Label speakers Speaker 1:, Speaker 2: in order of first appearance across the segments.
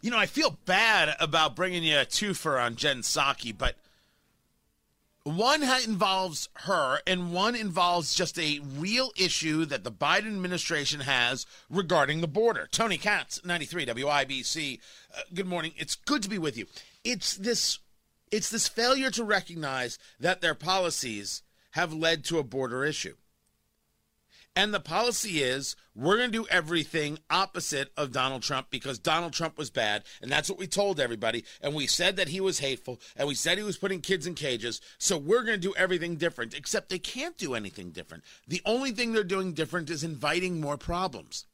Speaker 1: You know, I feel bad about bringing you a twofer on Jen Psaki, but one involves her, and one involves just a real issue that the Biden administration has regarding the border. Tony Katz, 93 WIBC. Uh, good morning. It's good to be with you. It's this it's this failure to recognize that their policies have led to a border issue. And the policy is we're going to do everything opposite of Donald Trump because Donald Trump was bad. And that's what we told everybody. And we said that he was hateful. And we said he was putting kids in cages. So we're going to do everything different, except they can't do anything different. The only thing they're doing different is inviting more problems.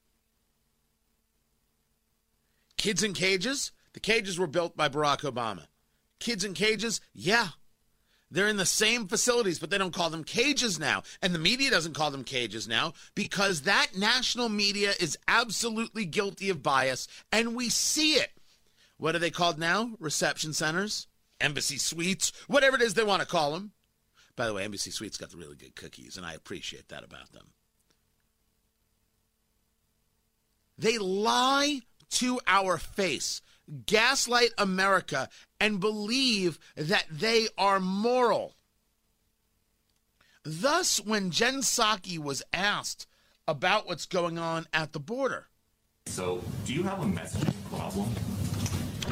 Speaker 1: Kids in cages? The cages were built by Barack Obama. Kids in cages? Yeah, they're in the same facilities, but they don't call them cages now. And the media doesn't call them cages now because that national media is absolutely guilty of bias, and we see it. What are they called now? Reception centers, embassy suites, whatever it is they want to call them. By the way, Embassy Suites got the really good cookies, and I appreciate that about them. They lie to our face gaslight America and believe that they are moral. Thus, when Jen Psaki was asked about what's going on at the border.
Speaker 2: So, do you have a messaging problem?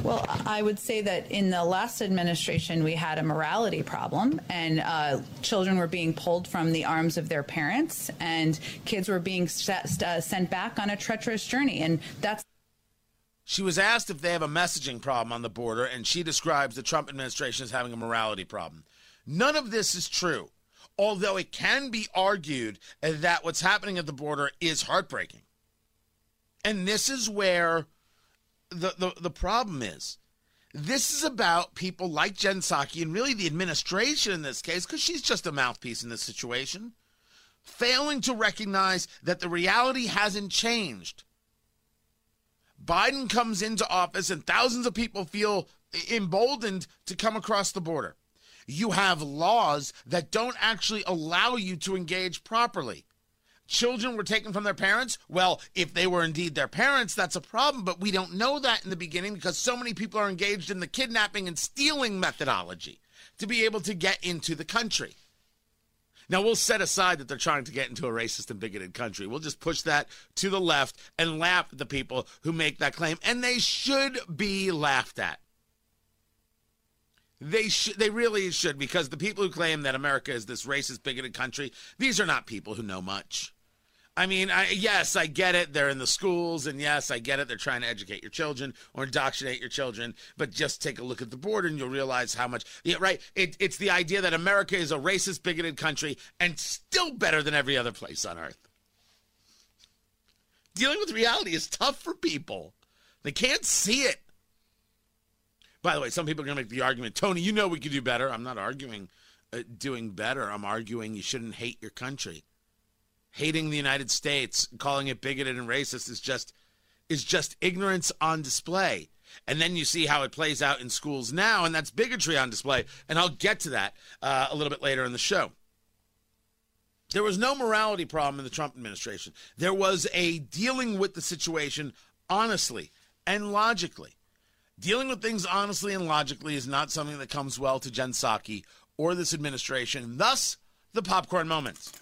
Speaker 3: Well, I would say that in the last administration, we had a morality problem, and uh, children were being pulled from the arms of their parents, and kids were being set, uh, sent back on a treacherous journey. And that's
Speaker 1: she was asked if they have a messaging problem on the border, and she describes the Trump administration as having a morality problem. None of this is true, although it can be argued that what's happening at the border is heartbreaking. And this is where the, the, the problem is. This is about people like Jen Psaki and really the administration in this case, because she's just a mouthpiece in this situation, failing to recognize that the reality hasn't changed Biden comes into office and thousands of people feel emboldened to come across the border. You have laws that don't actually allow you to engage properly. Children were taken from their parents. Well, if they were indeed their parents, that's a problem, but we don't know that in the beginning because so many people are engaged in the kidnapping and stealing methodology to be able to get into the country. Now, we'll set aside that they're trying to get into a racist and bigoted country. We'll just push that to the left and laugh at the people who make that claim. And they should be laughed at. They should. They really should, because the people who claim that America is this racist, bigoted country, these are not people who know much. I mean, I, yes, I get it. They're in the schools, and yes, I get it. They're trying to educate your children or indoctrinate your children. But just take a look at the border, and you'll realize how much. Yeah, right. It, it's the idea that America is a racist, bigoted country, and still better than every other place on earth. Dealing with reality is tough for people. They can't see it. By the way, some people are going to make the argument, Tony, you know we could do better. I'm not arguing uh, doing better. I'm arguing you shouldn't hate your country hating the United States, calling it bigoted and racist is just is just ignorance on display. And then you see how it plays out in schools now, and that's bigotry on display. And I'll get to that uh, a little bit later in the show. There was no morality problem in the Trump administration. There was a dealing with the situation honestly and logically. Dealing with things honestly and logically is not something that comes well to Jen Psaki or this administration. Thus, the popcorn moments.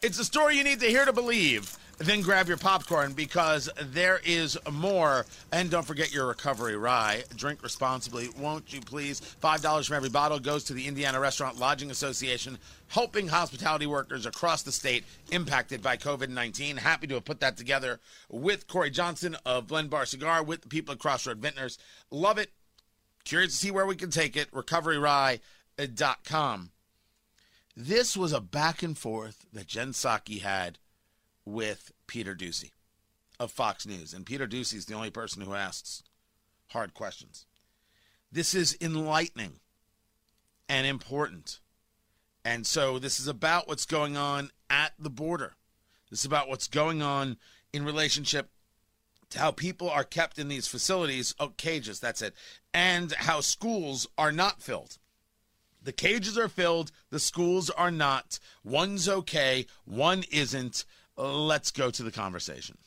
Speaker 1: It's a story you need to hear to believe. Then grab your popcorn because there is more. And don't forget your recovery rye. Drink responsibly, won't you please? $5 from every bottle goes to the Indiana Restaurant Lodging Association, helping hospitality workers across the state impacted by COVID 19. Happy to have put that together with Corey Johnson of Blend Bar Cigar, with the people at Crossroad Vintners. Love it. Curious to see where we can take it. RecoveryRye.com. This was a back and forth that Jen Psaki had with Peter Doocy of Fox News. And Peter Doocy is the only person who asks hard questions. This is enlightening and important. And so this is about what's going on at the border. This is about what's going on in relationship to how people are kept in these facilities, oh, cages, that's it, and how schools are not filled. The cages are filled, the schools are not. One's okay, one isn't. Let's go to the conversation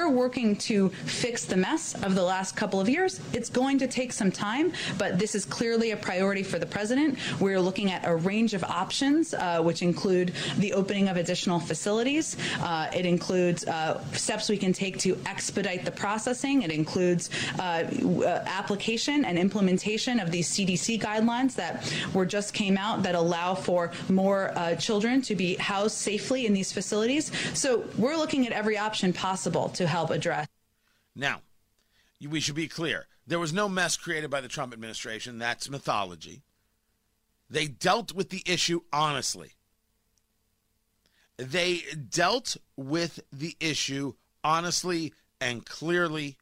Speaker 3: We're working to fix the mess of the last couple of years. It's going to take some time, but this is clearly a priority for the president. We're looking at a range of options, uh, which include the opening of additional facilities. Uh, it includes uh, steps we can take to expedite the processing. It includes uh, uh, application and implementation of these CDC guidelines that were just came out that allow for more uh, children to be housed safely in these facilities. So we're looking at every option possible to help address.
Speaker 1: Now, we should be clear. There was no mess created by the Trump administration. That's mythology. They dealt with the issue honestly. They dealt with the issue honestly and clearly.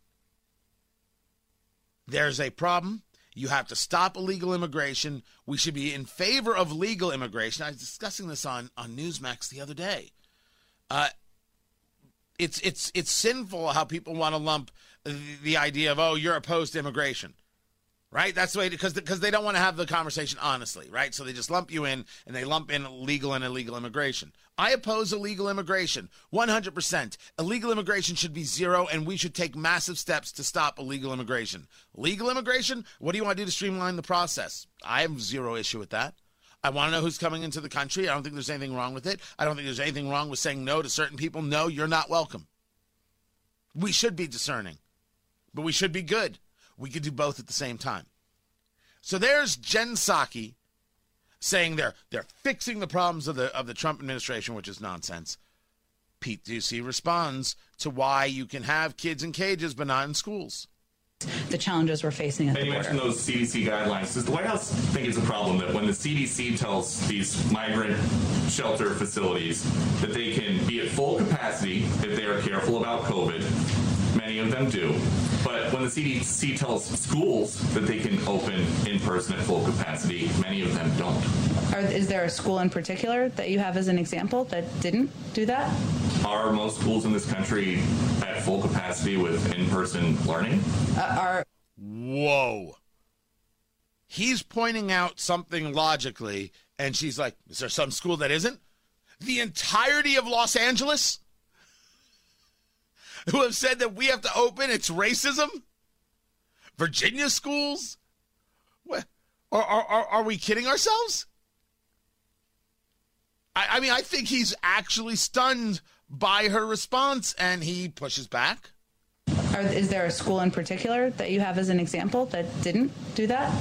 Speaker 1: There's a problem. You have to stop illegal immigration. We should be in favor of legal immigration. I was discussing this on, on Newsmax the other day. Uh, it's it's it's sinful how people want to lump the, idea of oh you're opposed to immigration right? That's the way because because they don't want to have the conversation honestly right? So they just lump you in and they lump in legal and illegal immigration. I oppose illegal immigration 100% illegal immigration should be zero and we should take massive steps to stop illegal immigration. Legal immigration? What do you want to do to streamline the process? I have zero issue with that I want to know who's coming into the country. I don't think there's anything wrong with it. I don't think there's anything wrong with saying no to certain people. No, you're not welcome. We should be discerning, but we should be good. We could do both at the same time. So there's Jen Psaki saying they're they're fixing the problems of the of the Trump administration, which is nonsense. Pete Doocy responds to why you can have kids in cages but not in schools
Speaker 3: the challenges we're facing at
Speaker 2: and
Speaker 3: the
Speaker 2: you
Speaker 3: border.
Speaker 2: mentioned those CDC guidelines. Does the White House think it's a problem that when the CDC tells these migrant shelter facilities that they can be at full capacity if they are careful about COVID, many of them do, but when the CDC tells schools that they can open in person at full capacity, many of them don't?
Speaker 3: Are, is there a school in particular that you have as an example that didn't do that?
Speaker 2: Are most schools in this country at full capacity with in person learning?
Speaker 3: Uh, are
Speaker 1: Whoa. He's pointing out something logically, and she's like, Is there some school that isn't? The entirety of Los Angeles? Who have said that we have to open it's racism? Virginia schools? What? Are, are, are, are we kidding ourselves? I, I mean, I think he's actually stunned by her response, and he pushes back.
Speaker 3: Are, is there a school in particular that you have as an example that didn't do that?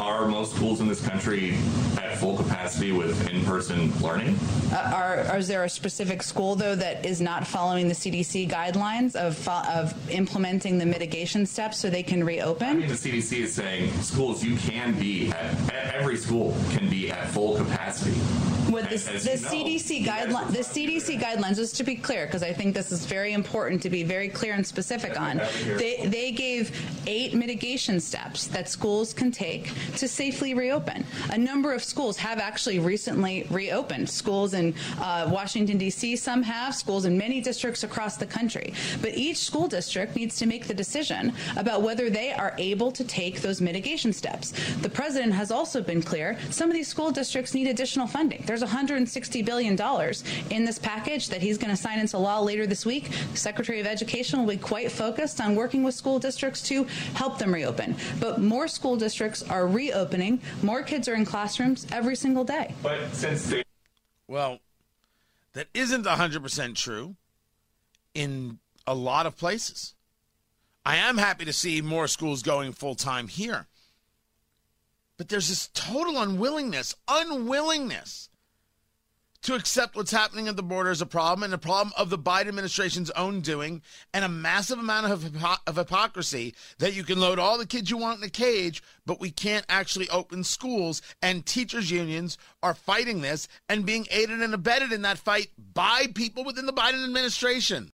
Speaker 2: Are most schools in this country at full capacity with in person learning?
Speaker 3: Uh, are, are, is there a specific school though that is not following the CDC guidelines of fo- of implementing the mitigation steps so they can
Speaker 2: I
Speaker 3: reopen?
Speaker 2: mean, the CDC is saying schools, you can be at, every school can be at full capacity.
Speaker 3: With the, the CDC guideline, the CDC guidelines, just to be clear, because I think this is very important to be very clear and specific on. They they gave eight mitigation steps that schools can take to safely reopen. A number of schools have actually recently reopened. Schools in uh, Washington D.C. some have. Schools in many districts across the country. But each school district needs to make the decision about whether they are able to take those mitigation steps. The president has also been clear. Some of these school districts need additional funding. There's 160 billion dollars in this package that he's going to sign into law later this week. The Secretary of Education will be quite focused on working with school districts to help them reopen. But more school districts are reopening. More kids are in classrooms every single day.
Speaker 2: But since they
Speaker 1: Well, that isn't 100% true in a lot of places. I am happy to see more schools going full time here. But there's this total unwillingness, unwillingness to accept what's happening at the border as a problem and a problem of the Biden administration's own doing and a massive amount of, hypo- of hypocrisy that you can load all the kids you want in a cage, but we can't actually open schools. And teachers' unions are fighting this and being aided and abetted in that fight by people within the Biden administration.